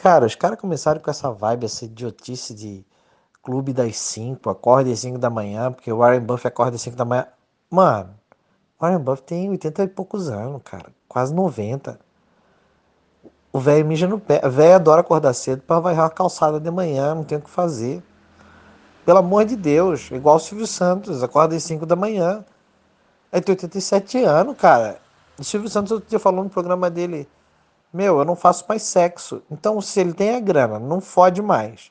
Cara, os caras começaram com essa vibe, essa idiotice de clube das 5, acorda às 5 da manhã, porque o Warren Buffett acorda às 5 da manhã. Mano, o Warren Buffett tem 80 e poucos anos, cara. Quase 90. O velho mija no pé. O velho adora acordar cedo para varrer uma calçada de manhã, não tem o que fazer. Pelo amor de Deus, igual o Silvio Santos, acorda às 5 da manhã. Ele tem 87 anos, cara. O Silvio Santos outro dia falou no programa dele, meu, eu não faço mais sexo. Então, se ele tem a grana, não fode mais.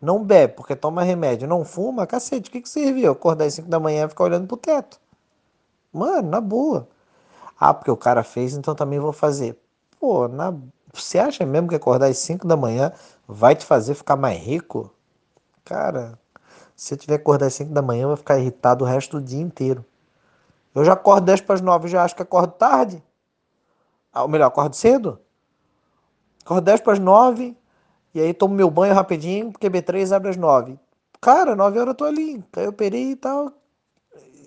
Não bebe, porque toma remédio, não fuma, cacete, o que, que serviu? Acordar às 5 da manhã e ficar olhando pro teto. Mano, na boa. Ah, porque o cara fez, então também vou fazer. Pô, na... você acha mesmo que acordar às 5 da manhã vai te fazer ficar mais rico? Cara, se eu tiver que acordar às 5 da manhã, eu vou ficar irritado o resto do dia inteiro. Eu já acordo 10 para as 9, já acho que acordo tarde. Ah, ou melhor, acordo cedo. Acordo 10 para as 9, e aí tomo meu banho rapidinho, porque B3 abre às 9. Cara, 9 horas eu tô ali. Aí eu operei e tal.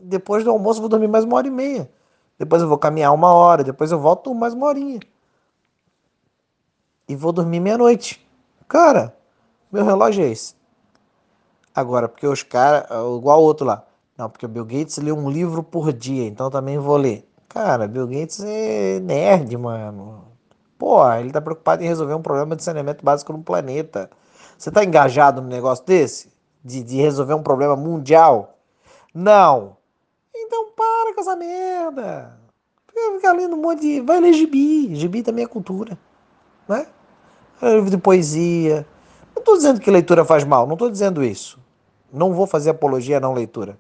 Depois do almoço eu vou dormir mais uma hora e meia. Depois eu vou caminhar uma hora, depois eu volto mais uma horinha. E vou dormir meia-noite. Cara, meu relógio é esse. Agora, porque os caras, igual o outro lá. Não, porque o Bill Gates lê um livro por dia, então também vou ler. Cara, Bill Gates é nerd, mano. Pô, ele tá preocupado em resolver um problema de saneamento básico no planeta. Você tá engajado num negócio desse? De, de resolver um problema mundial? Não. Então para com essa merda. Fica lendo um monte de. Vai ler gibi. Gibi também é cultura. Né? É livro de poesia. Não estou dizendo que leitura faz mal, não estou dizendo isso. Não vou fazer apologia à não leitura.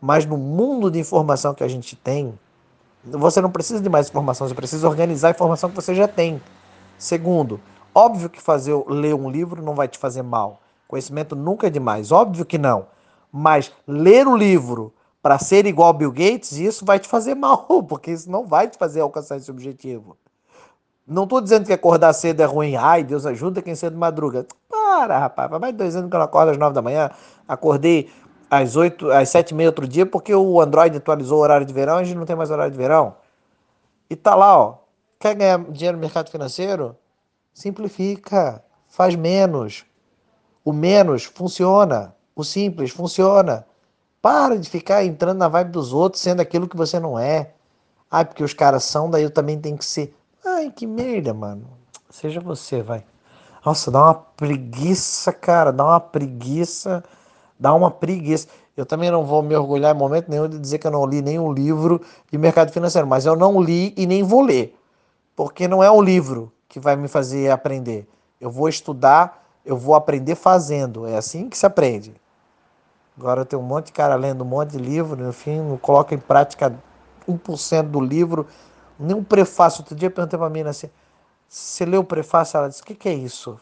Mas no mundo de informação que a gente tem, você não precisa de mais informação, você precisa organizar a informação que você já tem. Segundo, óbvio que fazer ler um livro não vai te fazer mal. Conhecimento nunca é demais, óbvio que não. Mas ler o livro para ser igual Bill Gates, isso vai te fazer mal, porque isso não vai te fazer alcançar esse objetivo. Não estou dizendo que acordar cedo é ruim. Ai, Deus ajuda quem cedo madruga. Para, rapaz. Faz mais dois anos que eu não acordo às nove da manhã. Acordei às, 8, às 7 e meia outro dia, porque o Android atualizou o horário de verão, a gente não tem mais horário de verão. E tá lá, ó. Quer ganhar dinheiro no mercado financeiro? Simplifica. Faz menos. O menos funciona. O simples funciona. Para de ficar entrando na vibe dos outros, sendo aquilo que você não é. Ai, porque os caras são, daí eu também tenho que ser. Ai, que merda, mano. Seja você, vai. Nossa, dá uma preguiça, cara. Dá uma preguiça dá uma preguiça. Eu também não vou me orgulhar em momento nenhum de dizer que eu não li nenhum livro de mercado financeiro, mas eu não li e nem vou ler, porque não é o livro que vai me fazer aprender. Eu vou estudar, eu vou aprender fazendo. É assim que se aprende. Agora tem um monte de cara lendo um monte de livro, no fim, não coloca em prática 1% do livro, nem um prefácio. Outro dia eu perguntei para a menina assim: você leu o prefácio? Ela disse: o que, que é isso?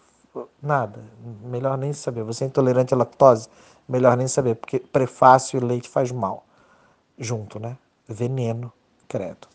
Nada, melhor nem saber. Você é intolerante à lactose? Melhor nem saber, porque prefácio e leite faz mal. Junto, né? Veneno, credo.